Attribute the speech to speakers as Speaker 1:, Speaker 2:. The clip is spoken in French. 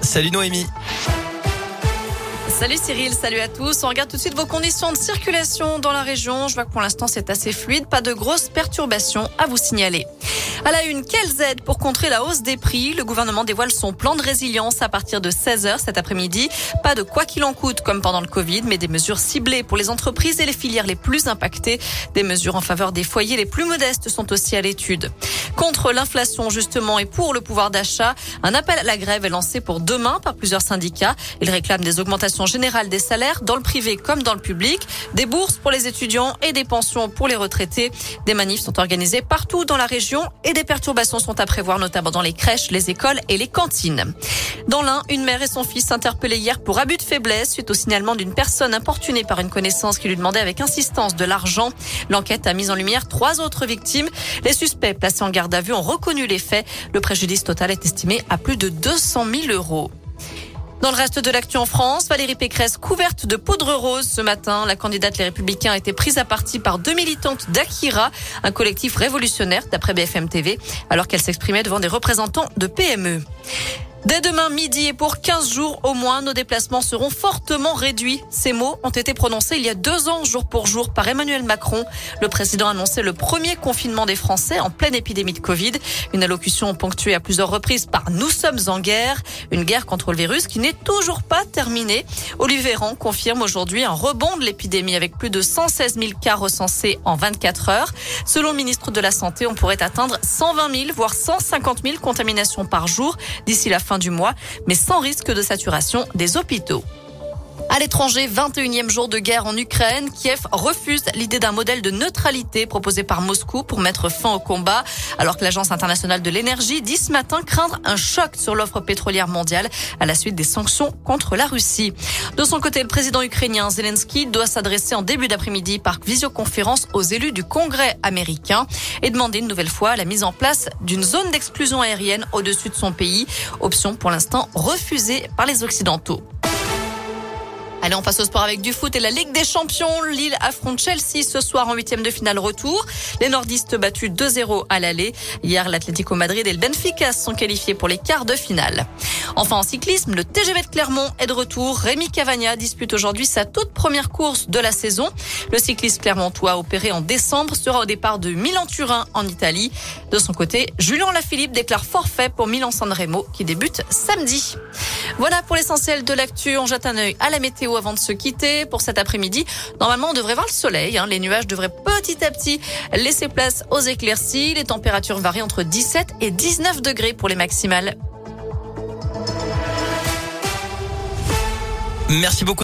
Speaker 1: Salut Noémie.
Speaker 2: Salut Cyril, salut à tous. On regarde tout de suite vos conditions de circulation dans la région. Je vois que pour l'instant c'est assez fluide, pas de grosses perturbations à vous signaler. À la une, quelles aides pour contrer la hausse des prix? Le gouvernement dévoile son plan de résilience à partir de 16h cet après-midi. Pas de quoi qu'il en coûte comme pendant le Covid, mais des mesures ciblées pour les entreprises et les filières les plus impactées. Des mesures en faveur des foyers les plus modestes sont aussi à l'étude. Contre l'inflation justement et pour le pouvoir d'achat, un appel à la grève est lancé pour demain par plusieurs syndicats. Ils réclament des augmentations générales des salaires dans le privé comme dans le public, des bourses pour les étudiants et des pensions pour les retraités. Des manifs sont organisés partout dans la région et des perturbations sont à prévoir, notamment dans les crèches, les écoles et les cantines. Dans l'un, une mère et son fils interpellés hier pour abus de faiblesse suite au signalement d'une personne importunée par une connaissance qui lui demandait avec insistance de l'argent. L'enquête a mis en lumière trois autres victimes. Les suspects placés en garde à vue ont reconnu les faits. Le préjudice total est estimé à plus de 200 000 euros. Dans le reste de l'actu en France, Valérie Pécresse couverte de poudre rose ce matin. La candidate Les Républicains a été prise à partie par deux militantes d'Akira, un collectif révolutionnaire d'après BFM TV, alors qu'elle s'exprimait devant des représentants de PME. Dès demain midi et pour 15 jours au moins, nos déplacements seront fortement réduits. Ces mots ont été prononcés il y a deux ans, jour pour jour, par Emmanuel Macron. Le président a annoncé le premier confinement des Français en pleine épidémie de Covid. Une allocution ponctuée à plusieurs reprises par Nous sommes en guerre. Une guerre contre le virus qui n'est toujours pas terminée. Olivier Véran confirme aujourd'hui un rebond de l'épidémie avec plus de 116 000 cas recensés en 24 heures. Selon le ministre de la Santé, on pourrait atteindre 120 000, voire 150 000 contaminations par jour d'ici la du mois, mais sans risque de saturation des hôpitaux. À l'étranger, 21e jour de guerre en Ukraine, Kiev refuse l'idée d'un modèle de neutralité proposé par Moscou pour mettre fin au combat, alors que l'Agence internationale de l'énergie dit ce matin craindre un choc sur l'offre pétrolière mondiale à la suite des sanctions contre la Russie. De son côté, le président ukrainien Zelensky doit s'adresser en début d'après-midi par visioconférence aux élus du Congrès américain et demander une nouvelle fois la mise en place d'une zone d'exclusion aérienne au-dessus de son pays, option pour l'instant refusée par les Occidentaux. Allez, on passe au sport avec du foot et la Ligue des Champions. Lille affronte Chelsea ce soir en huitième de finale retour. Les nordistes battus 2-0 à l'aller. Hier, l'Atlético Madrid et le Benfica sont qualifiés pour les quarts de finale. Enfin, en cyclisme, le TGV de Clermont est de retour. Rémi Cavagna dispute aujourd'hui sa toute première course de la saison. Le cycliste clermontois opéré en décembre sera au départ de Milan-Turin en Italie. De son côté, Julien Lafilippe déclare forfait pour Milan-San Remo qui débute samedi. Voilà pour l'essentiel de l'actu. On jette un œil à la météo avant de se quitter pour cet après-midi. Normalement, on devrait voir le soleil. Hein. Les nuages devraient petit à petit laisser place aux éclaircies. Les températures varient entre 17 et 19 degrés pour les maximales.
Speaker 1: Merci beaucoup.